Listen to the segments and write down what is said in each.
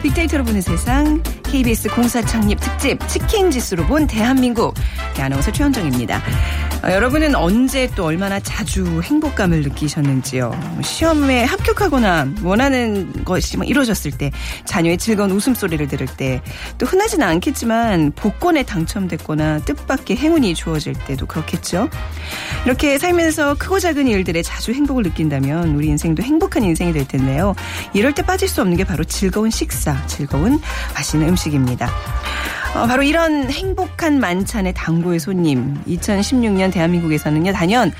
빅데이터로 보는 세상 KBS 공사 창립 특집 치킨 지수로 본 대한민국 네, 아나운서 최현정입니다. 어, 여러분은 언제 또 얼마나 자주 행복감을 느끼셨는지요? 시험에 합격하거나 원하는 것이 뭐 이루어졌을 때, 자녀의 즐거운 웃음소리를 들을 때, 또 흔하지는 않겠지만 복권에 당첨됐거나 뜻밖의 행운이 주어질 때도 그렇겠죠. 이렇게 살면서 크고 작은 일들에 자주 행복을 느낀다면 우리 인생도 행복한 인생이 될 텐데요. 이럴 때 빠질 수 없는 게 바로 즐거운 식사, 즐거운 맛있는 음식입니다. 어, 바로 이런 행복한 만찬의 당고의 손님. 2016년 대한민국에서는요, 단연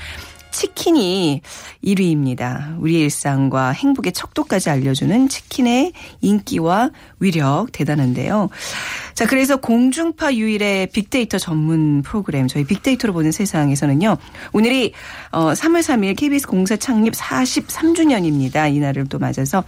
치킨이 1위입니다. 우리의 일상과 행복의 척도까지 알려주는 치킨의 인기와 위력 대단한데요. 자, 그래서 공중파 유일의 빅데이터 전문 프로그램, 저희 빅데이터로 보는 세상에서는요, 오늘이 어, 3월 3일 KBS 공사 창립 43주년입니다. 이날을 또 맞아서 어,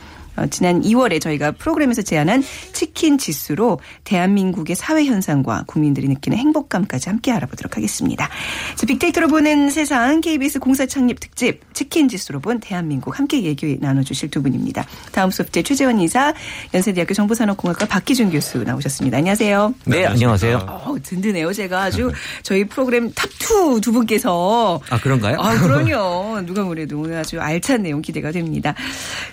지난 2월에 저희가 프로그램에서 제안한 치킨 지수로 대한민국의 사회 현상과 국민들이 느끼는 행복감까지 함께 알아보도록 하겠습니다. 자, 빅데이터로 보는 세상 KBS 공사 창립 특집 치킨 지수로 본 대한민국 함께 얘기 나눠주실 두 분입니다. 다음 소프트 최재원 이사, 연세대학교 정보산업공학과 박기준 교수 나오셨습니다. 안녕하세요. 네, 안녕하세요. 어, 든든해요. 제가 아주 저희 프로그램 top2 두 분께서 아, 그런가요? 아, 그럼요. 누가 뭐래도 오늘 아주 알찬 내용 기대가 됩니다.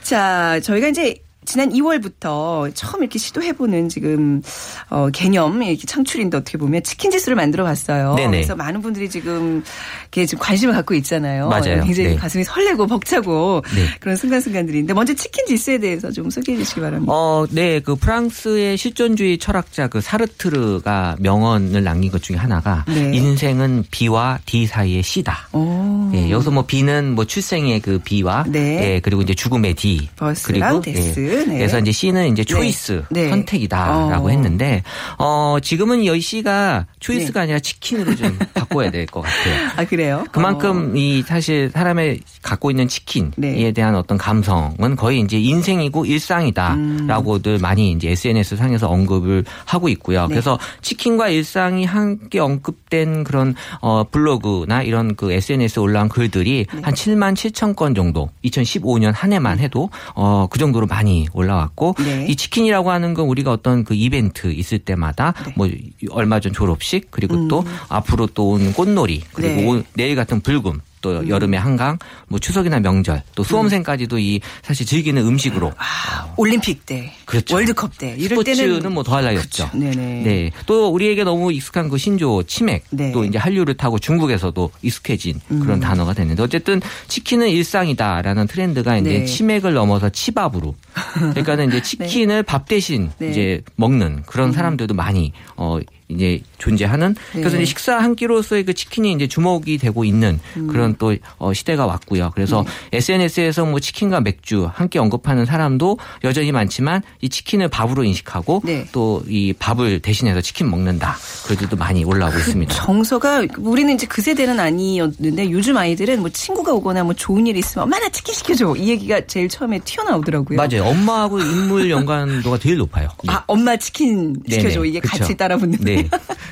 자, 저희가 이제 지난 2월부터 처음 이렇게 시도해보는 지금 어, 개념 이렇게 창출인데 어떻게 보면 치킨 지수를 만들어봤어요. 네네. 그래서 많은 분들이 지금 이렇게 지금 관심을 갖고 있잖아요. 맞아요. 굉장히 네. 가슴이 설레고 벅차고 네. 그런 순간순간들인데 먼저 치킨 지수에 대해서 좀 소개해 주시기 바랍니다. 어, 네, 그 프랑스의 실존주의 철학자 그 사르트르가 명언을 남긴 것 중에 하나가 네. 인생은 B와 D 사이의 C다. 오. 예, 여기서 뭐 B는 뭐 출생의 그 B와 네. 예, 그리고 이제 죽음의 D 버스랑 데스. 예, 네. 그래서 이제 C는 이제 choice 네. 선택이다라고 어. 했는데 어 지금은 이 C가 초이스가 네. 아니라 치킨으로 좀 바꿔야 될 것 같아요. 아 그래요? 그만큼 이 사실 사람의 갖고 있는 치킨에 네. 대한 어떤 감성은 거의 이제 인생이고 일상이다라고들 많이 이제 SNS 상에서 언급을 하고 있고요. 네. 그래서 치킨과 일상이 함께 언급된 그런 어 블로그나 이런 그 SNS에 올라온 글들이 네. 한 7만 7천 건 정도 2015년 한 해만 해도 어 그 정도로 많이 올라왔고 네. 이 치킨이라고 하는 건 우리가 어떤 그 이벤트 있을 때마다 네. 뭐 얼마 전 졸업식 그리고 또 앞으로 또 온 꽃놀이 그리고 음. 네. 음. 오- 내일 같은 불금 또 여름의 한강 뭐 추석이나 명절 또 수험생까지도 이 사실 즐기는 음식으로 아, 올림픽 때, 그렇죠. 월드컵 때 이럴 스포츠는 때는 뭐 더할 나위 없죠. 네네. 네. 또 우리에게 너무 익숙한 그 신조 치맥 네. 음. 또 이제 한류를 타고 중국에서도 익숙해진 그런 단어가 됐는데 어쨌든 치킨은 일상이다라는 트렌드가 이제 네. 치맥을 넘어서 치밥으로 그러니까는 이제 치킨을 밥 대신 네. 음. 이제 먹는 그런 사람들도 많이 어 이제 존재하는 그래서 네. 이제 식사 한 끼로서의 그 치킨이 이제 주목이 되고 있는 음. 그런 또 어, 시대가 왔고요. 그래서 SNS에서 뭐 치킨과 맥주 함께 언급하는 사람도 여전히 많지만 이 치킨을 밥으로 인식하고 네. 또이 밥을 대신해서 치킨 먹는다. 글들도 많이 올라오고 있습니다. 정서가 우리는 이제 그 세대는 아니었는데 요즘 아이들은 뭐 친구가 오거나 뭐 좋은 일 있으면 엄마 나 치킨 시켜줘 이 얘기가 제일 처음에 튀어나오더라고요. 맞아요. 엄마하고 인물 연관도가 제일 높아요. 예. 아 엄마 치킨 네네. 시켜줘 이게 그쵸. 같이 따라붙는. 네.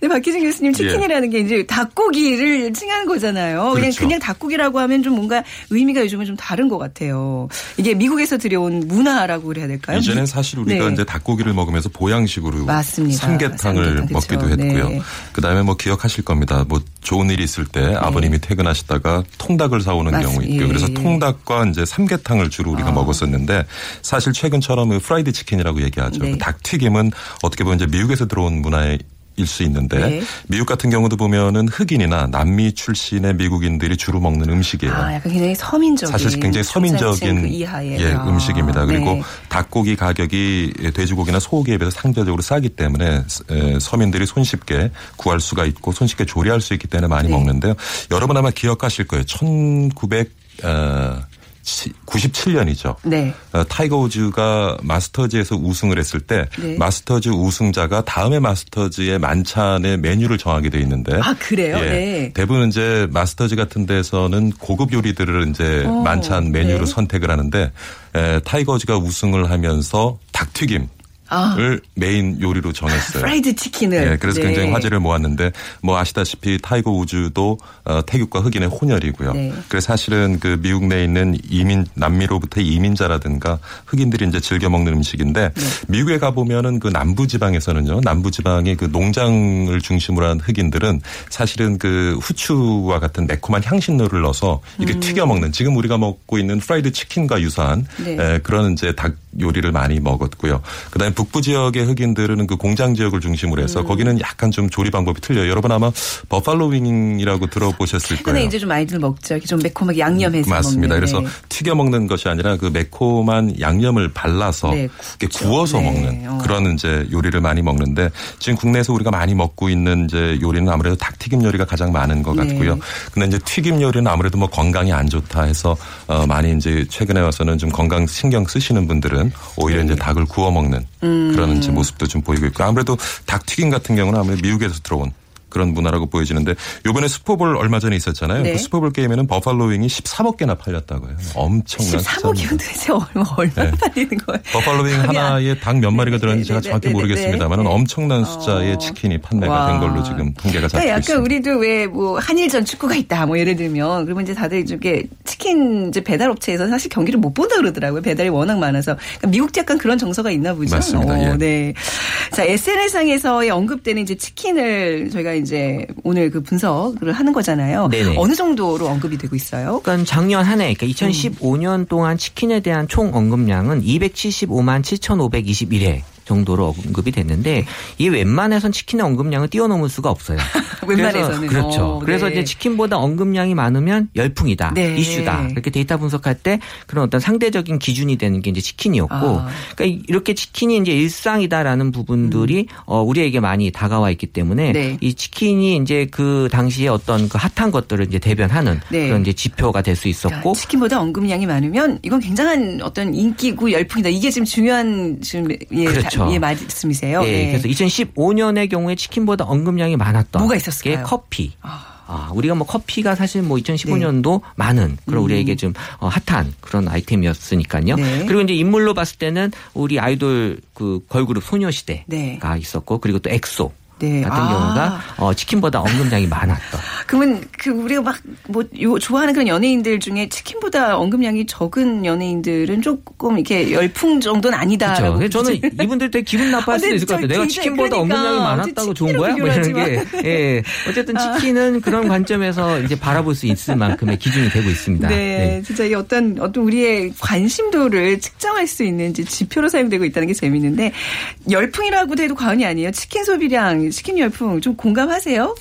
근데 박희진 교수님 치킨이라는 게 이제 닭고기를 칭하는 거잖아요. 그냥 그렇죠. 그냥 닭고기라고 하면 좀 뭔가 의미가 요즘은 좀 다른 것 같아요. 이게 미국에서 들여온 문화라고 그래야 될까요? 이전엔 사실 우리가 네. 이제 닭고기를 먹으면서 보양식으로 맞습니다. 삼계탕을 삼계탕, 그렇죠. 먹기도 했고요. 네. 그다음에 뭐 기억하실 겁니다. 뭐 좋은 일이 있을 때 아버님이 퇴근하시다가 통닭을 사오는 맞습- 경우 있고요. 예, 그래서 예. 통닭과 이제 삼계탕을 주로 우리가 아. 먹었었는데 사실 최근처럼 그 프라이드 치킨이라고 얘기하죠. 네. 그 닭튀김은 어떻게 보면 이제 미국에서 들어온 문화의 수 있는데 네. 미국 같은 경우도 보면은 흑인이나 남미 출신의 미국인들이 주로 먹는 음식이에요. 아, 약간 굉장히 서민적인. 사실 굉장히 서민적인 그 예, 아, 음식입니다. 그리고 네. 닭고기 가격이 돼지고기나 소고기에 비해서 상대적으로 싸기 때문에 에, 서민들이 손쉽게 구할 수가 있고 손쉽게 조리할 수 있기 때문에 많이 네. 먹는데요. 여러분 아마 기억하실 거예요. 1900 어, 97년이죠. 네. 어, 타이거 우즈가 마스터즈에서 우승을 했을 때 네. 마스터즈 우승자가 다음에 마스터즈의 만찬의 메뉴를 정하게 돼 있는데 아, 그래요? 예, 네. 대부분 이제 마스터즈 같은 데서는 고급 요리들을 이제 어, 만찬 메뉴로 네. 선택을 하는데 에, 타이거 우즈가 우승을 하면서 닭튀김 아. 을 메인 요리로 정했어요. 프라이드 치킨을. 예, 그래서 네. 굉장히 화제를 모았는데 뭐 아시다시피 타이거 우즈도 어, 태국과 흑인의 혼혈이고요. 네. 그래서 사실은 그 미국 내에 있는 이민 남미로부터 이민자라든가 흑인들이 이제 즐겨 먹는 음식인데 네. 미국에 가 보면은 그 남부 지방에서는요. 남부 지방의 그 농장을 중심으로 한 흑인들은 사실은 그 후추와 같은 매콤한 향신료를 넣어서 이렇게 음. 튀겨 먹는 지금 우리가 먹고 있는 프라이드 치킨과 유사한 네. 에, 그런 이제 닭 요리를 많이 먹었고요. 그다음에 북부 지역의 흑인들은 그 공장 지역을 중심으로 음. 해서 거기는 약간 좀 조리 방법이 틀려요. 여러분 아마 버팔로 윙이라고 들어보셨을 최근에 거예요. 이제 좀 많이들 먹죠. 이렇게 좀 매콤하게 양념해서 맞습니다. 먹는. 그래서 네. 튀겨 먹는 것이 아니라 그 매콤한 양념을 발라서 네. 구워서 네, 먹는 어. 그런 이제 요리를 많이 먹는데 지금 국내에서 우리가 많이 먹고 있는 이제 요리는 아무래도 닭 튀김 요리가 가장 많은 것 네. 같고요. 근데 이제 튀김 요리는 아무래도 뭐 건강이 안 좋다 해서 어 많이 이제 최근에 와서는 좀 건강 신경 쓰시는 분들은 오히려 네. 이제 닭을 구워 먹는 음. 그런 모습도 좀 보이고 있고 아무래도 닭 튀김 같은 경우는 아무래도 미국에서 들어온 그런 문화라고 보여지는데 요번에 슈퍼볼 얼마 전에 있었잖아요. 네. 그 슈퍼볼 게임에는 버팔로 윙이 13억 개나 팔렸다고요. 엄청난 13억이면 숫자입니다. 도대체 얼마, 얼마나 네. 팔리는 거예요? 버팔로 윙 하나에 닭 몇 마리가 네, 들었는지 네, 제가 네, 정확히 네, 모르겠습니다만. 엄청난 숫자의 어. 치킨이 판매가 와. 된 걸로 지금 통계가 잡히고 그러니까 약간 있습니다. 우리도 왜 뭐 한일전 축구가 있다 뭐 예를 들면 그러면 이제 다들 이렇게 치킨 이제 배달 업체에서 사실 경기를 못 본다 그러더라고요. 배달이 워낙 많아서 그러니까 미국도 약간 그런 정서가 있나 보죠. 맞습니다. 예. 네. 자 SNS상에서의 언급되는 이제 치킨을 저희가 이제 오늘 그 분석을 하는 거잖아요. 네네. 어느 정도로 언급이 되고 있어요? 그러니까 작년 한 해, 그러니까 2015년 동안 치킨에 대한 총 언급량은 275만 7,521회. 정도로 언급이 됐는데 이 웬만해선 치킨의 언급량을 뛰어넘을 수가 없어요. 웬만해서는. 그래서, 그렇죠. 어, 그래서 네. 이제 치킨보다 언급량이 많으면 열풍이다, 네. 이슈다. 이렇게 데이터 분석할 때 그런 어떤 상대적인 기준이 되는 게 이제 치킨이었고, 아. 그러니까 이렇게 치킨이 이제 일상이다라는 부분들이 어, 우리에게 많이 다가와 있기 때문에 음. 네. 이 치킨이 이제 그 당시에 어떤 그 핫한 것들을 이제 대변하는 네. 그런 이제 지표가 될수 그러니까 있었고, 치킨보다 언급량이 많으면 이건 굉장한 어떤 인기고 열풍이다. 이게 지금 중요한 지금 예, 그렇죠. 다- 예 말씀이세요. 예, 네. 그래서 2015년의 경우에 치킨보다 언급량이 많았던 뭐가 있었을까요? 게 커피. 아. 아, 우리가 뭐 커피가 사실 뭐 2015년도 많은 그런 음. 우리에게 좀 어, 핫한 그런 아이템이었으니까요. 네. 그리고 이제 인물로 봤을 때는 우리 아이돌 그 걸그룹 소녀시대가 네. 있었고 그리고 또 엑소 네. 같은 아. 경우가 어, 치킨보다 언급량이 많았던. 그러면 그 우리가 막뭐 좋아하는 그런 연예인들 중에 치킨보다 언급량이 적은 연예인들은 조금 이렇게 열풍 정도는 아니다라고. 그렇죠. 저는 이분들 되게 기분 나빠할 아, 수도 네, 있을 것 같아요. 저 내가 치킨보다 그러니까. 언급량이 많았다고 좋은 거야? 뭐 이런 게. 예. 어쨌든 치킨은 그런 관점에서 이제 바라볼 수 있을 만큼의 기준이 되고 있습니다. 네, 진짜 이 어떤 어떤 우리의 관심도를 측정할 수 있는 이제 지표로 사용되고 있다는 게 재밌는데 열풍이라고도 해도 과언이 아니에요. 치킨 소비량, 치킨 열풍 좀 공감하세요?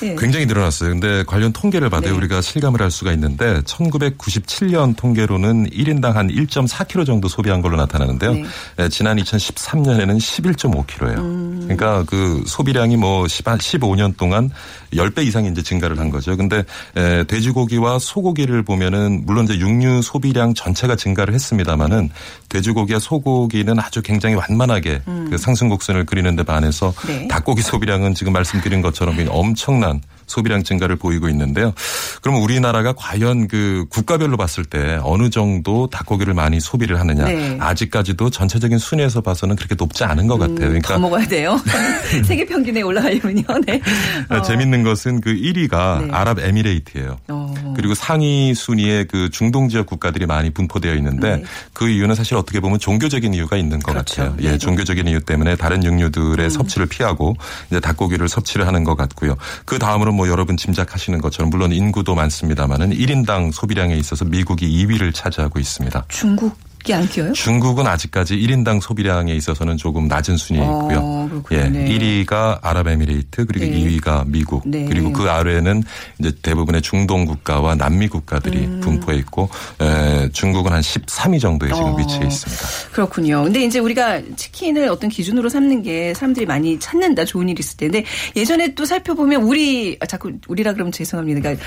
네. 굉장히 늘어났어요. 근데 관련 통계를 봐도 네. 우리가 실감을 할 수가 있는데 1997년 통계로는 1인당 한 1.4kg 정도 소비한 걸로 나타나는데요. 네. 에, 지난 2013년에는 11.5kg예요. 음. 그러니까 그 소비량이 뭐 10, 15년 동안 10배 이상이 이제 증가를 한 거죠. 근데 에, 돼지고기와 소고기를 보면은 물론 이제 육류 소비량 전체가 증가를 했습니다마는 돼지고기와 소고기는 아주 굉장히 완만하게 그 상승 곡선을 그리는데 반해서 음. 네. 닭고기 소비량은 지금 말씀드린 것처럼 엄청난 소비량 증가를 보이고 있는데요. 그럼 우리나라가 과연 그 국가별로 봤을 때 어느 정도 닭고기를 많이 소비를 하느냐. 네. 아직까지도 전체적인 순위에서 봐서는 그렇게 높지 않은 것 같아요. 그러니까 더 먹어야 돼요. 세계 평균에 올라가려면요. 네. 어, 재밌는 것은 그 1위가 네. 아랍에미레이트예요. 어. 그리고 상위 순위에 그 중동 지역 국가들이 많이 분포되어 있는데 네. 그 이유는 사실 어떻게 보면 종교적인 이유가 있는 것 그렇죠. 같아요. 네. 음. 예, 종교적인 이유 때문에 다른 육류들의 섭취를 피하고 이제 닭고기를 섭취를 하는 것 같고요. 그 다음으로 뭐 여러분 짐작하시는 것처럼 물론 인구도 많습니다만은 1인당 소비량에 있어서 미국이 2위를 차지하고 있습니다. 중국 높 게 안 키워요? 중국은 아직까지 1인당 소비량에 있어서는 조금 낮은 순위에 어, 있고요. 그렇군요. 예, 네. 1위가 아랍에미레이트 그리고 네. 2위가 미국 네. 그리고 그 아래는 이제 대부분의 중동 국가와 남미 국가들이 음. 분포해 있고 에, 중국은 한 13위 정도에 지금 어. 위치해 있습니다. 그렇군요. 근데 이제 우리가 치킨을 어떤 기준으로 삼는 게 사람들이 많이 찾는다. 좋은 일 있을 텐데 예전에 또 살펴보면 우리 아, 자꾸 우리라 그러면 죄송합니다. 그러니까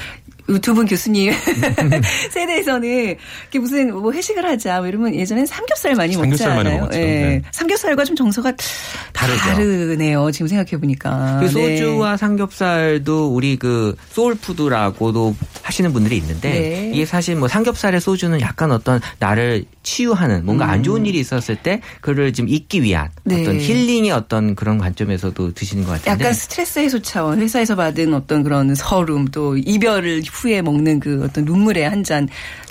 두분 교수님 세대에서는 이렇게 무슨 뭐 회식을 하자 뭐 이러면 예전엔 삼겹살 많이 삼겹살 많이 먹잖아요. 먹었죠. 예. 네. 삼겹살과 좀 정서가 다르죠. 다르네요. 지금 생각해 보니까. 그 소주와 삼겹살도 우리 그 soul food라고도 하시는 분들이 있는데 네. 이게 사실 뭐 삼겹살의 소주는 약간 어떤 나를 치유하는 뭔가 안 좋은 일이 있었을 때 그를 좀 잊기 위한 음. 네. 어떤 힐링의 어떤 그런 관점에서도 드시는 것 같은데 약간 스트레스 해소 차원 회사에서 받은 어떤 그런 서름 또 이별을 후에 먹는 그 어떤 눈물의 한 잔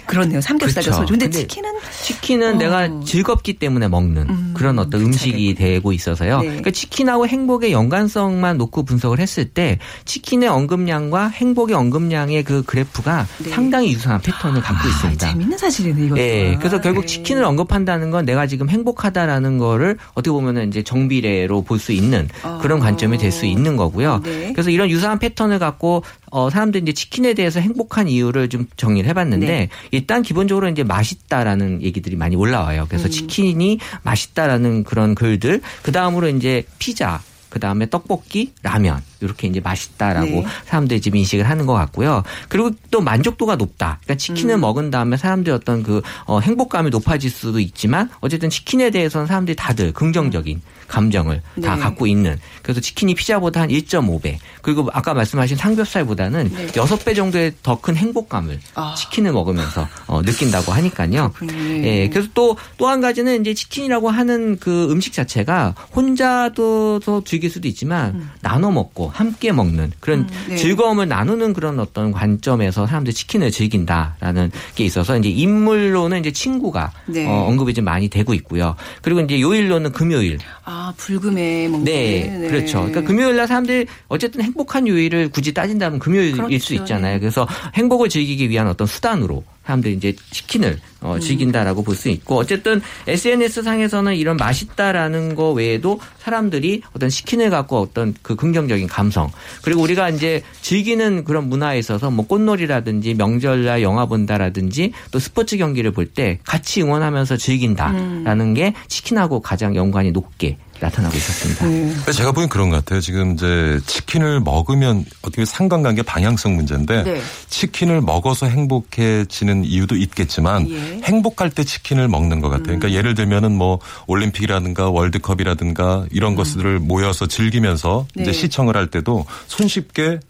그렇네요 삼겹살과 그렇죠. 소주 근데, 근데 치킨은 치킨은 어. 내가 즐겁기 때문에 먹는 그런 어떤 음식이 되고 있어서요. 네. 그러니까 치킨하고 행복의 연관성만 놓고 분석을 했을 때 치킨의 언급량과 행복의 언급량의 그 그래프가 네. 상당히 유사한 패턴을 갖고 있습니다. 아, 재밌는 사실이네 이거. 예, 그래서 결국 치킨을 언급한다는 건 내가 지금 행복하다라는 거를 어떻게 보면은 이제 정비례로 볼 수 있는 그런 관점이 될 수 있는 거고요. 아. 네. 그래서 이런 유사한 패턴을 갖고 어 사람들이 이제 치킨에 대해서 행복한 이유를 좀 정리를 해봤는데 네. 일단 기본적으로 이제 맛있다라는 얘기들이 많이 올라와요. 음. 그래서 치킨이 맛있다라는 그런 글들 그 다음으로 이제 피자. 그 다음에 떡볶이, 라면 이렇게 이제 맛있다라고 네. 사람들이 지금 인식을 하는 것 같고요. 그리고 또 만족도가 높다. 그러니까 음. 치킨을 먹은 다음에 사람들이 어떤 그 어, 행복감이 높아질 수도 있지만 어쨌든 치킨에 대해서는 사람들이 다들 긍정적인 감정을 다 네. 갖고 있는. 그래서 치킨이 피자보다 한 1.5배. 그리고 아까 말씀하신 삼겹살보다는 네. 여섯 배 정도의 더 큰 행복감을 아. 치킨을 먹으면서 어, 느낀다고 하니까요. 그렇군요. 예, 그래서 또 또 한 가지는 이제 치킨이라고 하는 그 음식 자체가 혼자도 더 즐길 수도 있지만 나눠 먹고 함께 먹는 그런 음, 네. 즐거움을 나누는 그런 어떤 관점에서 사람들이 치킨을 즐긴다라는 게 있어서 이제 인물로는 이제 친구가 네. 어, 언급이 좀 많이 되고 있고요. 그리고 이제 요일로는 금요일. 아 불금에 먹는 네, 게, 네. 그렇죠. 그러니까 금요일 날 사람들이 어쨌든 행복한 요일을 굳이 따진다면 금요일일 그렇죠, 수 있잖아요. 네. 그래서 행복을 즐기기 위한 어떤 수단으로 사람들이 이제 치킨을 어, 즐긴다라고 볼수 있고 어쨌든 SNS 상에서는 이런 맛있다라는 거 외에도 사람들이 어떤 치킨을 갖고 어떤 그 긍정적인 감성 그리고 우리가 이제 즐기는 그런 문화에 있어서 뭐 꽃놀이라든지 명절날 영화 본다라든지 또 스포츠 경기를 볼 때 같이 응원하면서 즐긴다라는 게 치킨하고 가장 연관이 높게 나타나고 있었습니다. 근데 제가 보기엔 그런 것 같아요. 지금 이제 치킨을 먹으면 어떻게 상관관계 방향성 문제인데 네. 치킨을 먹어서 행복해지는 이유도 있겠지만 예. 음. 행복할 때 치킨을 먹는 것 같아요. 그러니까 예를 들면은 뭐 올림픽이라든가 월드컵이라든가 이런 것들을 모여서 즐기면서 네. 이제 시청을 할 때도 손쉽게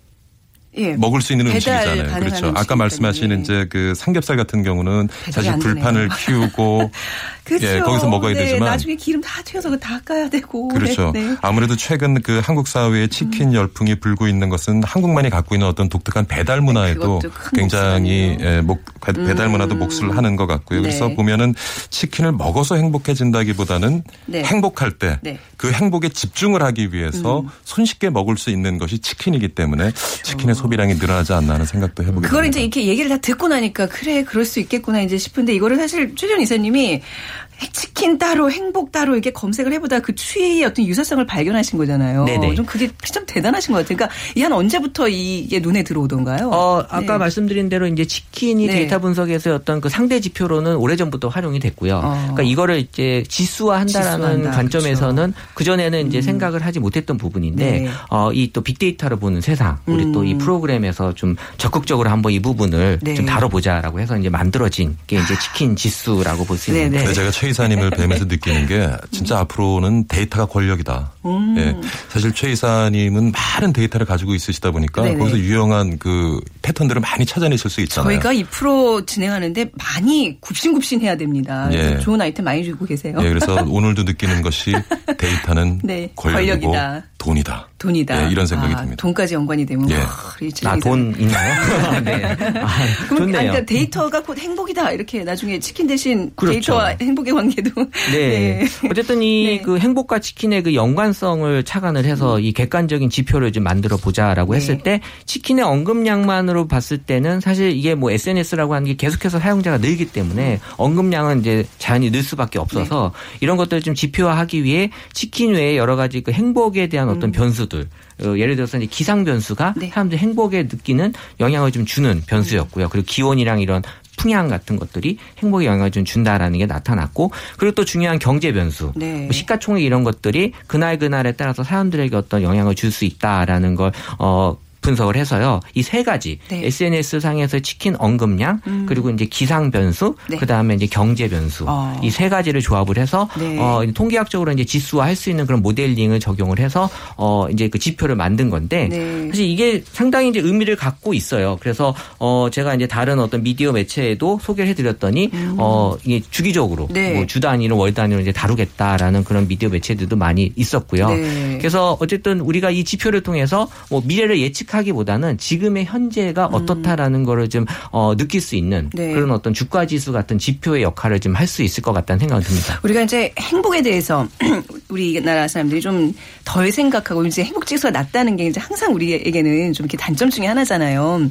예. 먹을 수 있는 음식이잖아요. 그렇죠. 아까 말씀하시는 때문에. 이제 그 삼겹살 같은 경우는 사실 안 불판을. 키우고 그렇죠. 예, 거기서 먹어야 네, 되지만 나중에 기름 다 튀어서 다 까야 되고. 그렇죠. 네, 네. 아무래도 최근 그 한국 사회에 치킨 음. 열풍이 불고 있는 것은 한국만이 갖고 있는 어떤 독특한 배달 문화에도 그것도 큰 굉장히. 예, 목, 배달 문화도 몫을 하는 것 같고요. 그래서 네. 보면은 치킨을 먹어서 행복해진다기보다는 네. 행복할 때 네. 음. 그 행복에 집중을 하기 위해서 손쉽게 먹을 수 있는 것이 치킨이기 때문에 치킨의 소비량이 늘어나지 않나 하는 생각도 해보게. 그걸 됩니다. 이제 이렇게 얘기를 다 듣고 나니까 그래 그럴 수 있겠구나 이제 싶은데 이거를 사실 최전 이사님이 치킨 따로 행복 따로 이렇게 검색을 해보다 그 추이의 어떤 유사성을 발견하신 거잖아요. 네네. 좀 그게 참 대단하신 것 같아요. 그러니까 이 한 언제부터 이게 눈에 들어오던가요? 어, 아까 네. 말씀드린 대로 이제 치킨이 네. 데이터 분석에서의 어떤 그 상대 지표로는 오래전부터 활용이 됐고요. 어. 그러니까 이거를 이제 지수화한다라는 지수화한다. 관점에서는 그 전에는 이제 생각을 하지 못했던 부분인데 네. 어, 이 또 빅데이터를 보는 세상 우리 또이 프로그램에서 좀 적극적으로 한번 이 부분을 네. 좀 다뤄보자라고 해서 이제 만들어진 게 이제 치킨 지수라고 볼수 네, 있는데 네. 근데 제가 최 이사님을 뵈면서 느끼는 게 진짜 앞으로는 데이터가 권력이다. 음. 예. 사실 최 이사님은 많은 데이터를 가지고 있으시다 보니까 네네. 거기서 유용한 그 패턴들을 많이 찾아내실 수 있잖아요. 저희가 이 프로 진행하는데 많이 굽신굽신 해야 됩니다. 예. 그래서 좋은 아이템 많이 주고 계세요. 예, 그래서 오늘도 느끼는 것이 데이터는 네, 권력이고 권력이다. 돈이다. 돈이다. 예, 이런 생각이 아, 듭니다. 돈까지 연관이 되면 예. 와, 이 아, 진짜 돈 있나요? 네. 아, 그럼 아니, 좋네요. 그러니까 데이터가 곧 행복이다 이렇게 나중에 치킨 대신 그렇죠. 데이터와 행복의 관계도 네. 어쨌든 이 네. 그 행복과 치킨의 그 연관성을 착안을 해서 이 객관적인 지표를 좀 만들어 보자라고 네. 했을 때 치킨의 기반으로 봤을 때는 사실 이게 뭐 SNS라고 하는 게 계속해서 사용자가 늘기 때문에 언급량은 이제 자연히 늘 수밖에 없어서 이런 것들을 좀 지표화하기 위해 치킨 외에 여러 가지 그 행복에 대한 어떤 변수들 어, 예를 들어서 이제 기상 변수가 네. 사람들 행복에 느끼는 영향을 좀 주는 변수였고요. 그리고 기온이랑 이런 풍향 같은 것들이 행복에 영향을 좀 준다라는 게 나타났고 그리고 또 중요한 경제 변수 네. 뭐 시가총액 이런 것들이 그날 그날에 따라서 사람들에게 어떤 영향을 줄 수 있다라는 걸 어. 분석을 해서요. 이 세 가지 네. SNS 상에서 치킨 언급량 그리고 이제 기상 변수 네. 그다음에 이제 경제 변수 어. 이세 가지를 조합을 해서 네. 어 통계학적으로 이제 지수화할 수 있는 그런 모델링을 적용을 해서 어 이제 그 지표를 만든 건데 네. 사실 이게 상당히 이제 의미를 갖고 있어요. 그래서 어 제가 이제 다른 어떤 미디어 매체에도 소개를 해 드렸더니 어 이게 주기적으로 음. 네. 뭐주 단위로 월 단위로 이제 다루겠다라는 그런 미디어 매체들도 많이 있었고요. 네. 그래서 어쨌든 우리가 이 지표를 통해서 뭐 미래를 예측 하기보다는 지금의 현재가 어떻다라는 거를 좀 어, 느낄 수 있는 네. 그런 어떤 주가 지수 같은 지표의 역할을 좀 할 수 있을 것 같다는 생각이 듭니다. 우리가 이제 행복에 대해서 우리나라 사람들이 좀 덜 생각하고 이제 행복 지수가 낮다는 게 이제 항상 우리에게는 좀 이렇게 단점 중에 하나잖아요.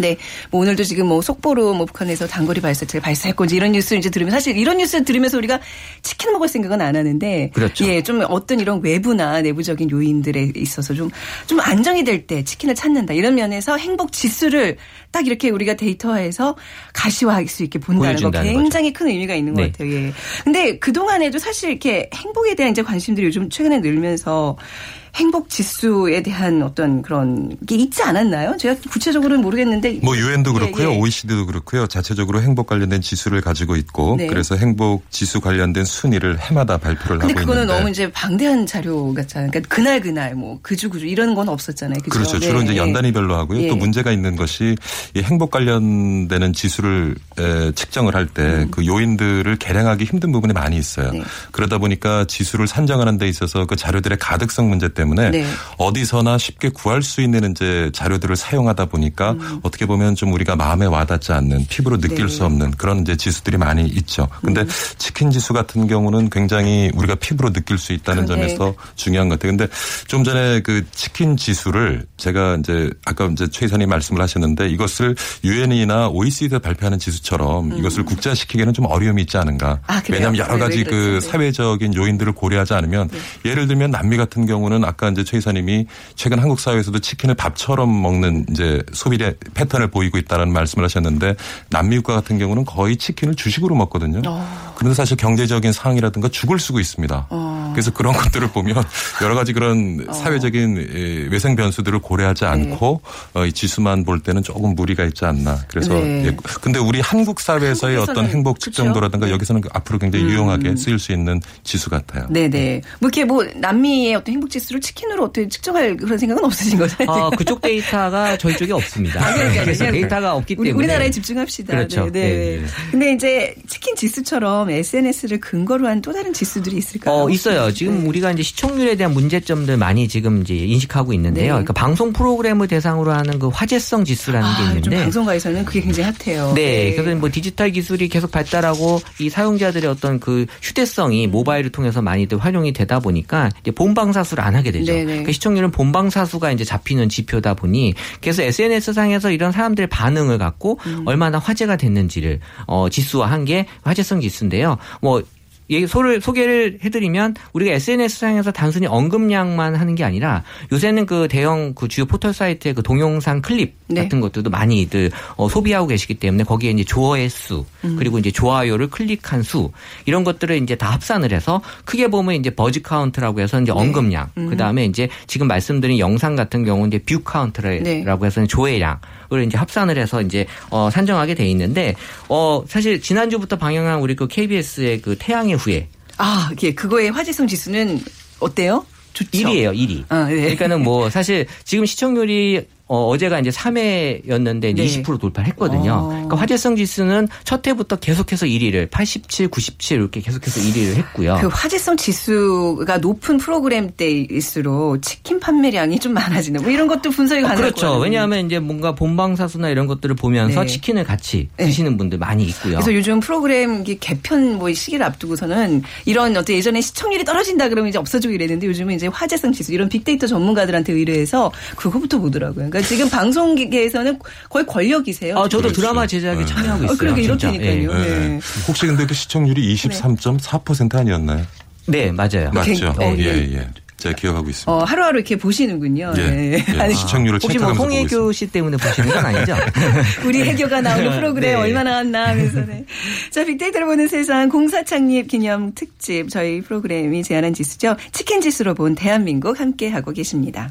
네, 뭐 오늘도 지금 뭐 속보로 뭐 북한에서 단거리 발사체를 발사했고 이제 이런 뉴스 이제 들으면 사실 이런 뉴스 들으면서 우리가 치킨 먹을 생각은 안 하는데 그렇죠. 예, 좀 어떤 이런 외부나 내부적인 요인들에 있어서 좀 좀 안정이 될 때 치킨을 찾는다 이런 면에서 행복 지수를 딱 이렇게 우리가 데이터화해서 가시화할 수 있게 본다는 거 굉장히 큰 의미가 있는 것 네. 같아요. 예. 근데 그 동안에도 사실 이렇게 행복에 대한 이제 관심들이 요즘 최근에 늘면서 행복 지수에 대한 어떤 그런 게 있지 않았나요? 제가 구체적으로는 모르겠는데 뭐 유엔도 예, 그렇고요, 예. OECD도 그렇고요. 자체적으로 행복 관련된 지수를 가지고 있고 네. 그래서 행복 지수 관련된 순위를 해마다 발표를 하고 그거는 있는데 너무 이제 방대한 자료 같잖아요. 그러니까 그날 그날 뭐 그주 그주 이런 건 없었잖아요. 그죠? 그렇죠. 주로 네, 이제 예. 연단위별로 하고요. 예. 또 문제가 있는 것이 이 행복 관련되는 지수를 에, 측정을 할 때그 요인들을 계량하기 힘든 부분이 많이 있어요. 음. 네. 그러다 보니까 지수를 산정하는 데 있어서 그 자료들의 가득성 문제 때문에 네. 어디서나 쉽게 구할 수 있는 이제 자료들을 사용하다 보니까 음. 어떻게 보면 좀 우리가 마음에 와닿지 않는 피부로 느낄 네. 수 없는 그런 이제 지수들이 많이 있죠. 근데 음. 치킨 지수 같은 경우는 굉장히 우리가 피부로 느낄 수 있다는 그러네. 점에서 중요한 것 같아요. 근데 좀 전에 그 치킨 지수를 제가 이제 아까 이제 최 이사님 말씀을 하셨는데 이것을 유엔이나 OECD에서 발표하는 지수처럼 이것을 국제화시키기에는 좀 어려움이 있지 않은가. 음. 아? 왜냐하면 여러 왜, 가지 왜 그? 네. 사회적인 요인들을 고려하지 않으면 예를 들면 남미 같은 경우는 아까 이제 최 이사님이 최근 한국 사회에서도 치킨을 밥처럼 먹는 이제 소비 패턴을 보이고 있다는 말씀을 하셨는데 남미 국가 같은 경우는 거의 치킨을 주식으로 먹거든요. 어. 그런데 사실 경제적인 상황이라든가 죽을 쓰고 있습니다. 어. 그래서 그런 것들을 보면 여러 가지 그런 사회적인 이 외생 변수들을 고려하지 않고 어, 이 지수만 볼 때는 조금 무리가 있지 않나. 그래서 네. 예. 근데 우리 한국 사회에서의 어떤 행복 그렇죠. 측정도라든가 네. 여기서는 앞으로 굉장히 유용하게 쓰일 수 있는 지수 같아요. 네네. 뭐 이렇게 뭐 남미의 어떤 행복 지수를 치킨으로 어떻게 측정할 그런 생각은 없으신 거죠? 어, 그쪽 데이터가 저희 쪽에 없습니다. 아, 그러니까요. 그래서 데이터가 없기 우리, 때문에 우리나라에 집중합시다. 그렇죠. 네, 네. 네, 네. 근데 이제 치킨 지수처럼 SNS를 근거로 한 또 다른 지수들이 있을까요? 어, 있어요. 지금 네. 우리가 이제 시청률에 대한 문제점들 많이 지금 이제 인식하고 있는데요. 네. 그러니까 방송 프로그램을 대상으로 하는 그 화제성 지수라는 게 아, 좀 있는데 방송가에서는 그게 굉장히 핫해요. 네, 그래서 뭐 디지털 기술이 계속 발달하고 이 사용자들의 어떤 그 휴대성이 음. 모바일을 통해서 많이들 활용이 되다 보니까 이제 본방사수를 안 하게 되죠. 네네. 그 시청률은 본방사수가 이제 잡히는 지표다 보니 그래서 SNS 상에서 이런 사람들의 반응을 갖고 음. 얼마나 화제가 됐는지를 어 지수화 한 게 화제성 지수인데요. 뭐 소를 소개를 해드리면 우리가 SNS 상에서 단순히 언급량만 하는 게 아니라 요새는 그 대형 그 주요 포털 사이트의 그 동영상 클립 네. 같은 것들도 많이들 어, 소비하고 계시기 때문에 거기에 이제 조회 수 음. 그리고 이제 좋아요를 클릭한 수 이런 것들을 이제 다 합산을 해서 크게 보면 이제 buzz count라고 해서 네. 이제 언급량 음. 그 다음에 이제 지금 말씀드린 영상 같은 경우는 이제 view 네. count라고 해서 조회량 을 이제 합산을 해서 이제 어 산정하게 돼 있는데 어 사실 지난주부터 방영한 우리 그 KBS의 그 태양의 후예 아, 이게 그거의 화제성 지수는 어때요? 좋죠. 1위예요, 1위. 아, 네. 그러니까는 뭐 사실 지금 시청률이 어, 어제가 이제 3회였는데 네. 20% 돌파했거든요. 어. 그러니까 화제성 지수는 첫 해부터 계속해서 1위를 87, 97 이렇게 계속해서 1위를 했고요. 그 화제성 지수가 높은 프로그램 때일수록 치킨 판매량이 좀 많아지는 뭐 이런 것도 분석이 가능할 것 그렇죠. 왜냐하면 이제 뭔가 본방사수나 이런 것들을 보면서 네. 치킨을 같이 네. 드시는 분들 많이 있고요. 그래서 요즘 프로그램 개편 뭐 시기를 앞두고서는 이런 어떤 예전에 시청률이 떨어진다 그러면 이제 없어지고 이랬는데 요즘은 이제 화제성 지수 이런 빅데이터 전문가들한테 의뢰해서 그거부터 보더라고요. 그러니까 그러니까 지금 방송계에서는 거의 권력이세요. 아, 저도 그렇죠. 드라마 제작에 네. 참여하고 있어요. 어, 그러니까 진짜. 이렇다니까요. 예. 네. 네. 혹시 근데 그 시청률이 24.4% 아니었나요? 네, 맞아요. 맞죠? 어, 예, 예. 예. 제가 기억하고 있습니다. 어, 하루하루 이렇게 보시는군요. 예. 네. 예. 아니, 시청률을 혹시 뭐 체크하면서 보고 있습니다. 송혜교 씨 때문에 보시는 건 아니죠? 우리 해교가 나오는 프로그램 네. 얼마 나 왔나 하면서. 네. 자, 빅데이터를 보는 세상 공사 창립 기념 특집 저희 프로그램이 제안한 지수죠. 치킨 지수로 본 대한민국 함께 하고 계십니다.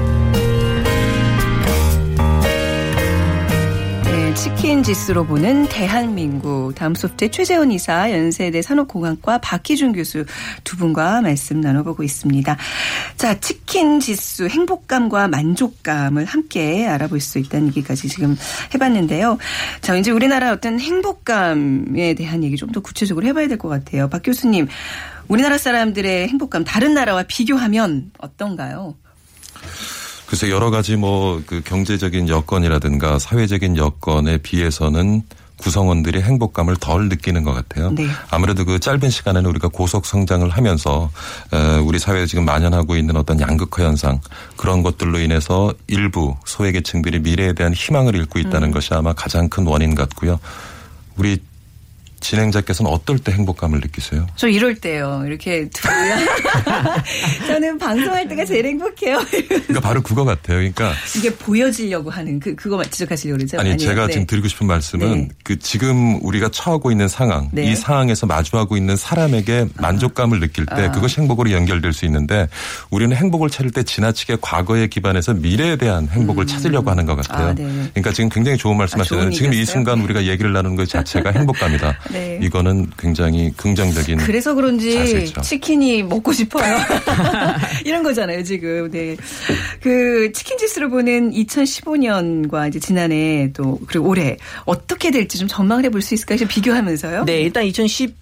네, 치킨 지수로 보는 대한민국. 다음 소프트의 최재원 이사, 연세대 산업공학과 박희준 교수 두 분과 말씀 나눠보고 있습니다. 자, 치킨 지수, 행복감과 만족감을 함께 알아볼 수 있다는 얘기까지 지금 해봤는데요. 자, 이제 우리나라 어떤 행복감에 대한 얘기 좀 더 구체적으로 해봐야 될 것 같아요. 박 교수님, 우리나라 사람들의 행복감 다른 나라와 비교하면 어떤가요? 글쎄 여러 가지 뭐 그 경제적인 여건이라든가 사회적인 여건에 비해서는 구성원들이 행복감을 덜 느끼는 것 같아요. 네. 아무래도 그 짧은 시간에는 우리가 고속 성장을 하면서 어, 우리 사회에 지금 만연하고 있는 어떤 양극화 현상 그런 것들로 인해서 일부 소외계층들이 미래에 대한 희망을 잃고 있다는 음. 것이 아마 가장 큰 원인 같고요. 우리 진행자께서는 어떨 때 행복감을 느끼세요? 저 이럴 때요. 이렇게 들어야. 저는 방송할 때가 제일 행복해요. 그러니까 바로 그거 같아요. 그러니까 이게 보여지려고 하는 그 그거 지적하시려고 그러죠? 아니? 제가 네. 지금 드리고 싶은 말씀은 네. 그 지금 우리가 처하고 있는 상황 네. 이 상황에서 마주하고 있는 사람에게 만족감을 느낄 때 아. 그것이 행복으로 연결될 수 있는데 우리는 행복을 찾을 때 지나치게 과거에 기반해서 미래에 대한 행복을 찾으려고 하는 것 같아요. 아, 네. 그러니까 지금 굉장히 좋은 말씀하시잖아요. 좋은 지금 이? 순간 우리가 얘기를 나누는 것 자체가 행복감이다. 네. 이거는 굉장히 긍정적인 그래서 그런지 자세죠. 치킨이 먹고 싶어요. 이런 거잖아요, 지금. 네. 그 치킨 지수를 보는 2015년과 이제 지난해 또 그리고 올해 어떻게 될지 좀 전망을 해볼 수 있을까요? 지금 비교하면서요. 네, 일단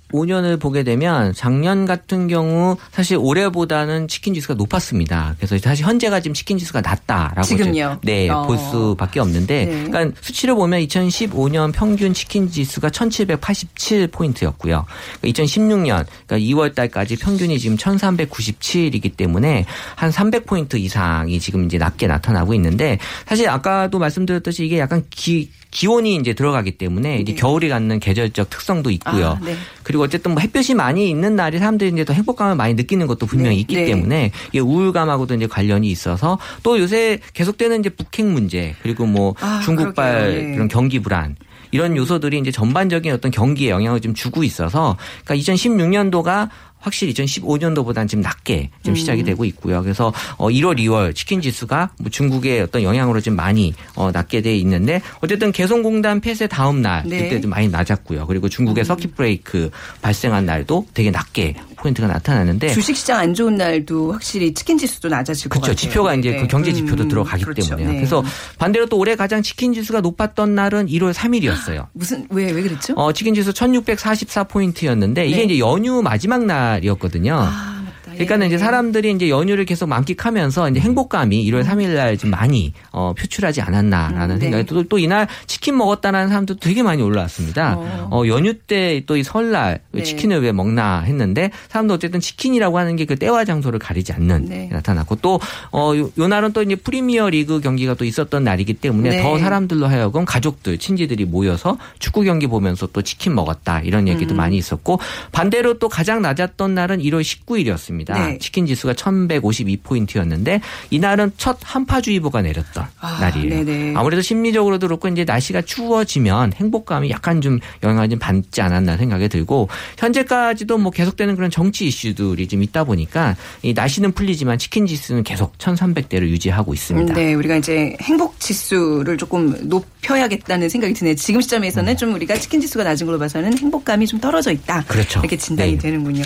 2015년을 보게 되면 작년 같은 경우 사실 올해보다는 치킨 지수가 높았습니다. 그래서 사실 현재가 지금 치킨 지수가 낮다라고 지금요? 좀, 네, 어. 볼 수밖에 없는데 네. 그러니까 수치를 보면 2015년 평균 치킨 지수가 1787 포인트였고요. 2016년 그러니까 2월 달까지 평균이 지금 1397이기 때문에 한 300포인트 이상이 지금 이제 낮게 나타나고 있는데 사실 아까도 말씀드렸듯이 이게 약간 기 기온이 이제 들어가기 때문에 이제 네. 겨울이 갖는 계절적 특성도 있고요. 아, 네. 그리고 어쨌든 뭐 햇볕이 많이 있는 날이 사람들이 이제 더 행복감을 많이 느끼는 것도 분명히 네, 있기 네. 때문에 이게 우울감하고도 이제 관련이 있어서 또 요새 계속되는 이제 북핵 문제 그리고 뭐 아, 중국발. 네. 그런 경기 불안 이런 요소들이 이제 전반적인 어떤 경기에 영향을 좀 주고 있어서 그러니까 2016년도가 확실히 2015년도보다는 지금 낮게 음. 좀 시작이 되고 있고요. 그래서 어 1월, 2월 치킨 지수가 뭐 중국의 어떤 영향으로 좀 많이 어 낮게 돼 있는데 어쨌든 개성공단 폐쇄 다음 날 네. 음. 그때 좀 많이 낮았고요. 그리고 중국의 서킷 브레이크 발생한 날도 되게 낮게 포인트가 나타나는데 주식시장 안 좋은 날도 확실히 치킨 지수도 낮아질 것 그렇죠. 지표가 이제 네. 그 경제 지표도 음, 들어가기 그렇죠. 때문에요. 네. 그래서 반대로 또 올해 가장 치킨 지수가 높았던 날은 1월 3일이었어요. 무슨 왜왜 그랬죠? 어, 치킨 지수 1644 포인트였는데 이게 네. 이제 연휴 마지막 날 이었거든요. 아. 그러니까는 예. 이제 사람들이 이제 연휴를 계속 만끽하면서 이제 행복감이 1월 3일 날좀 많이 어, 표출하지 않았나라는 음, 네. 생각이 또, 또 이날 치킨 먹었다는 사람도 되게 많이 올라왔습니다. 어. 어, 연휴 때 또 이 설날 왜 네. 치킨을 왜 먹나 했는데 사람도 어쨌든 치킨이라고 하는 게 그 때와 장소를 가리지 않는 네. 게 나타났고 또 어, 요, 요 날은 또 이제 프리미어 리그 경기가 또 있었던 날이기 때문에 네. 더 사람들로 하여금 가족들 친지들이 모여서 축구 경기 보면서 또 치킨 먹었다 이런 얘기도 음. 많이 있었고 반대로 또 가장 낮았던 날은 1월 19일이었습니다. 네. 치킨 지수가 1152포인트였는데 이날은 첫 한파주의보가 내렸던 아, 날이에요. 네네. 아무래도 심리적으로도 그렇고 이제 날씨가 추워지면 행복감이 약간 좀 영향을 좀 받지 않았나 생각이 들고 현재까지도 뭐 계속되는 그런 정치 이슈들이 좀 있다 보니까 이 날씨는 풀리지만 치킨 지수는 계속 1300대를 유지하고 있습니다. 네, 우리가 이제 행복 지수를 조금 높여야겠다는 생각이 드네요. 지금 시점에서는 좀 우리가 치킨 지수가 낮은 걸로 봐서는 행복감이 좀 떨어져 있다. 그렇죠. 이렇게 진단이 네. 되는군요.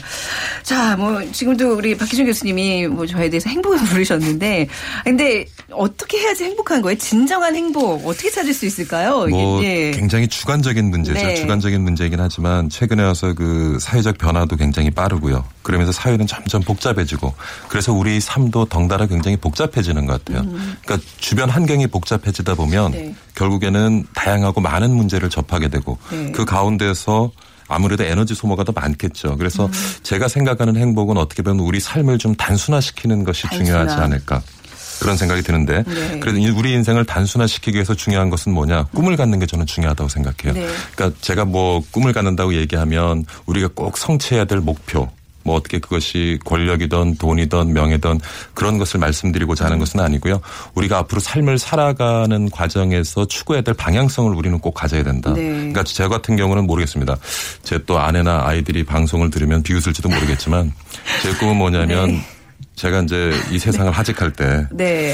자, 뭐 지금도 우리 박희준 교수님이 뭐 저에 대해서 행복을 부르셨는데, 근데 어떻게 해야지 행복한 거예요? 진정한 행복 어떻게 찾을 수 있을까요? 뭐 예. 굉장히 주관적인 문제죠. 네. 주관적인 문제이긴 하지만 최근에 와서 그 사회적 변화도 굉장히 빠르고요. 그러면서 사회는 점점 복잡해지고 그래서 우리 삶도 덩달아 굉장히 복잡해지는 것 같아요. 그러니까 주변 환경이 복잡해지다 보면 음. 네. 결국에는 다양하고 많은 문제를 접하게 되고 네. 그 가운데서 아무래도 에너지 소모가 더 많겠죠. 그래서 음. 제가 생각하는 행복은 어떻게 보면 우리 삶을 좀 단순화시키는 것이 단순화. 중요하지 않을까. 그런 생각이 드는데 네. 그래도 이- 우리 인생을 단순화시키기 위해서 중요한 것은 뭐냐 꿈을 갖는 게 저는 중요하다고 생각해요. 네. 그러니까 제가 뭐 꿈을 갖는다고 얘기하면 우리가 꼭 성취해야 될 목표 뭐 어떻게 그것이 권력이든 돈이든 명예든 그런 것을 말씀드리고자 하는 것은 아니고요. 우리가 앞으로 삶을 살아가는 과정에서 추구해야 될 방향성을 우리는 꼭 가져야 된다. 네. 그러니까 제 같은 경우는 모르겠습니다. 제 또 아내나 아이들이 방송을 들으면 비웃을지도 모르겠지만 제 꿈은 뭐냐면 네. 제가 이제 이 세상을 하직할 때 네.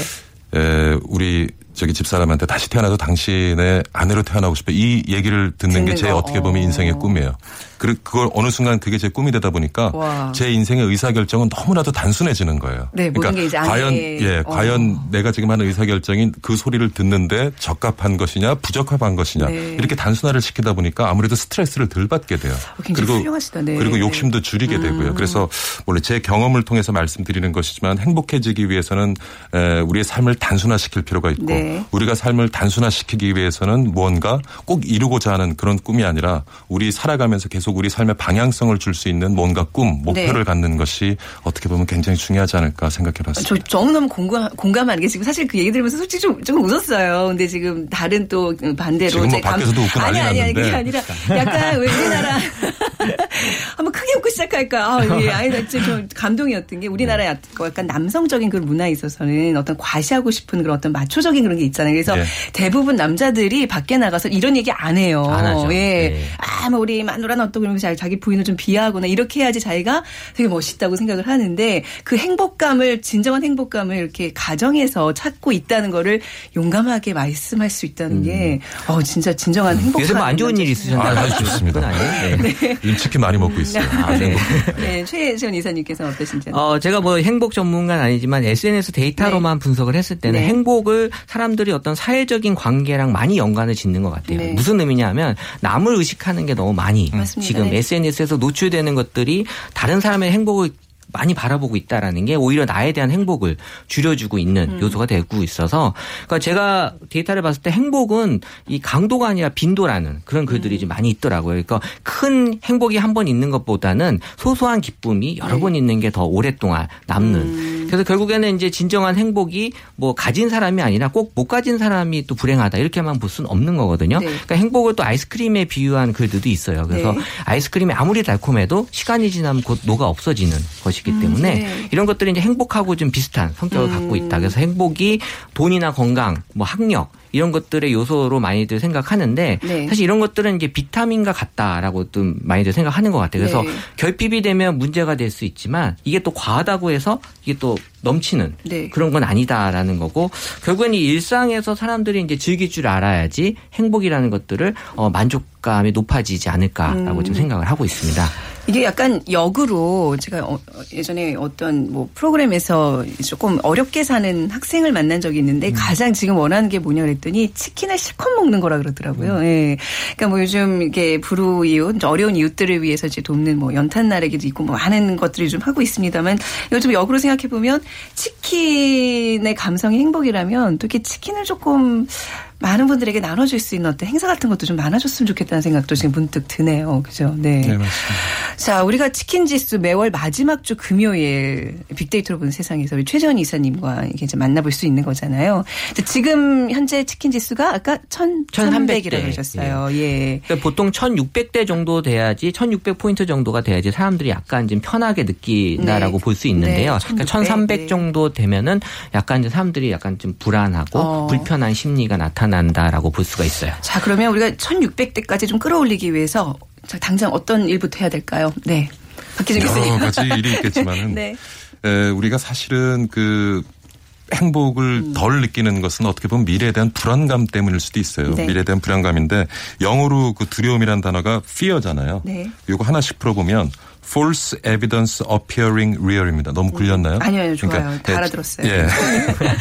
에, 우리 저기 집사람한테 다시 태어나도 당신의 아내로 태어나고 싶어. 이 얘기를 듣는 게제 거. 어떻게 보면 어. 인생의 꿈이에요. 그 그걸 어느 순간 그게 제 꿈이 되다 보니까 와. 제 인생의 의사 결정은 너무나도 단순해지는 거예요. 네, 이제 과연 예, 어. 과연 내가 지금 하는 의사 결정인 그 소리를 듣는데 적합한 것이냐 부적합한 것이냐 네. 이렇게 단순화를 시키다 보니까 아무래도 스트레스를 덜 받게 돼요. 어, 굉장히 훌륭하시다. 네. 그리고 네. 욕심도 줄이게 되고요. 그래서 원래 제 경험을 통해서 말씀드리는 것이지만 행복해지기 위해서는 에, 우리의 삶을 단순화시킬 필요가 있고 네. 우리가 삶을 단순화시키기 위해서는 무언가 꼭 이루고자 하는 그런 꿈이 아니라 우리 살아가면서 계속 우리 삶의 방향성을 줄 수 있는 뭔가 꿈, 목표를 네. 갖는 것이 어떻게 보면 굉장히 중요하지 않을까 생각해 봤습니다. 저 너무너무 공감, 공감하는 게 지금 사실 그 얘기 들으면서 솔직히 좀, 좀 웃었어요. 근데 지금 다른 또 반대로. 지금 뭐 밖에서도 웃고 아니, 난리 아니, 아니, 그게 났는데. 아니라 약간 왜 우리나라 한번 크게 웃고 시작할까. 아, 예. 아니, 나 진짜 좀 감동이었던 게 우리나라 약- 약간 남성적인 그런 문화에 있어서는 어떤 과시하고 싶은 그런 어떤 마초적인 그런 게 있잖아요. 그래서 예. 대부분 남자들이 밖에 나가서 이런 얘기 안 해요. 안 하죠. 예. 네. 아, 뭐 우리 마누라는 어떠 고 그러면서 자- 자기 부인을 좀 비하하거나 이렇게 해야지 자기가 되게 멋있다고 생각을 하는데 그 행복감을 진정한 행복감을 이렇게 가정에서 찾고 있다는 거를 용감하게 말씀할 수 있다는 게 어, 진짜 진정한 행복감. 요새 뭐안 좋은 일 있으셨나요? 아, 아주 좋습니다. 네. 요즘 치킨 많이 먹고 있어요. 아, 네. 네, 최혜원 이사님께서는 어떠신지. 어, 제가 뭐 행복 전문가는 아니지만 SNS 데이터로만 분석을 했을 때는 네. 행복을 사람들이 어떤 사회적인 관계랑 많이 연관을 짓는 것 같아요. 네. 무슨 의미냐 하면 남을 의식하는 게 너무 많이 맞습니다. 지금 네. SNS에서 노출되는 것들이 다른 사람의 행복을 많이 바라보고 있다라는 게 오히려 나에 대한 행복을 줄여주고 있는 음. 요소가 되고 있어서 그러니까 제가 데이터를 봤을 때 행복은 이 강도가 아니라 빈도라는 그런 글들이 음. 좀 많이 있더라고요. 그러니까 큰 행복이 한 번 있는 것보다는 소소한 기쁨이 여러 네. 번 있는 게 더 오랫동안 남는. 음. 그래서 결국에는 이제 진정한 행복이 뭐 가진 사람이 아니라 꼭 못 가진 사람이 또 불행하다 이렇게만 볼 수는 없는 거거든요. 네. 그러니까 행복을 또 아이스크림에 비유한 글들도 있어요. 그래서 네. 아이스크림이 아무리 달콤해도 시간이 지나면 곧 녹아 없어지는 것이 기 때문에 네. 이런 것들이 이제 행복하고 좀 비슷한 성격을 음. 갖고 있다. 그래서 행복이 돈이나 건강, 뭐 학력 이런 것들의 요소로 많이들 생각하는데 네. 사실 이런 것들은 이제 비타민과 같다라고 좀 많이들 생각하는 것 같아요. 그래서 네. 결핍이 되면 문제가 될 수 있지만 이게 또 과하다고 해서 이게 또 넘치는 네. 그런 건 아니다라는 거고 결국엔 이 일상에서 사람들이 이제 즐길 줄 알아야지 행복이라는 것들을 어, 만족감이 높아지지 않을까라고 음. 좀 생각을 하고 있습니다. 이게 약간 역으로 제가 어- 어, 예전에 어떤 뭐 프로그램에서 조금 어렵게 사는 학생을 만난 적이 있는데 가장 지금 원하는 게 뭐냐 그랬더니 치킨을 실컷 먹는 거라 그러더라고요. 예. 그러니까 뭐 요즘 이게 불우 이웃, 어려운 이웃들을 위해서 이제 돕는 뭐 연탄 나르기도 있고 뭐 많은 것들이 좀 하고 있습니다만 요즘 역으로 생각해 보면 치킨의 감성이 행복이라면 또 이렇게 치킨을 조금 많은 분들에게 나눠줄 수 있는 어떤 행사 같은 것도 좀 많아졌으면 좋겠다는 생각도 지금 문득 드네요. 그죠? 네. 네, 맞습니다. 자, 우리가 치킨 지수 매월 마지막 주 금요일 빅데이터로 보는 세상에서 우리 최재원 이사님과 이게 이제 만나볼 수 있는 거잖아요. 지금 현재 치킨 지수가 아까 1,300이라고 1300 하셨어요. 예. 그러니까 보통 1600대 정도 돼야지 1600포인트 정도가 돼야지 사람들이 약간 좀 편하게 느낀다라고 네. 볼수 있는데요. 네, 그러니까 1600, 1300 네. 정도 되면은 약간 이제 사람들이 약간 좀 불안하고 어. 불편한 심리가 나타 난다라고 볼 수가 있어요. 자, 그러면 우리가 1,600대까지 좀 끌어올리기 위해서 자, 당장 어떤 일부터 해야 될까요? 네. 박기준 여러 교수님. 가지 일이 있겠지만은 네. 에, 우리가 사실은 그 행복을 음. 덜 느끼는 것은 어떻게 보면 미래에 대한 불안감 때문일 수도 있어요. 네. 미래에 대한 불안감인데 영어로 그 두려움이란 단어가 fear잖아요. 네. 요거 하나씩 풀어보면 false evidence appearing real입니다. 너무 굴렸나요? 음. 아니요, 아니요, 좋아요. 다 예, 알아들었어요. 예.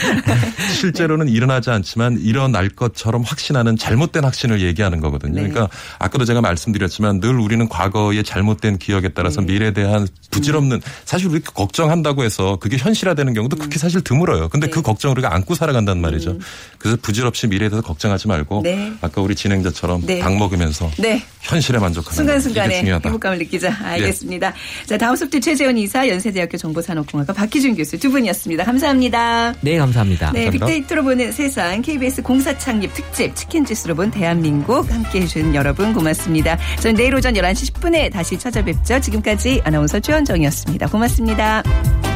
실제로는 일어나지 않지만 일어날 것처럼 확신하는 잘못된 확신을 얘기하는 거거든요. 네. 그러니까 아까도 제가 말씀드렸지만 늘 우리는 과거의 잘못된 기억에 따라서 네. 미래에 대한 부질없는 사실 우리 걱정한다고 해서 그게 현실화되는 경우도 음. 그렇게 사실 드물어요. 근데 네. 그 걱정을 우리가 안고 살아간단 말이죠. 그래서 부질없이 미래에 대해서 걱정하지 말고 네. 아까 우리 진행자처럼 네. 닭 먹으면서 네. 현실에 만족하는 거. 순간순간에. 행복감을 느끼자. 알겠습니다. 자, 다음 소프트 최재원 이사, 연세대학교 정보산업공학과 박희준 교수 두 분이었습니다. 감사합니다. 네, 감사합니다. 네, 감사합니다. 빅데이터로 보는 세상 KBS 공사 창립 특집 치킨 지수로 본 대한민국 함께 해주신 여러분 고맙습니다. 저는 내일 오전 11시 10분에 다시 찾아뵙죠. 지금까지 아나운서 최원정이었습니다. 고맙습니다.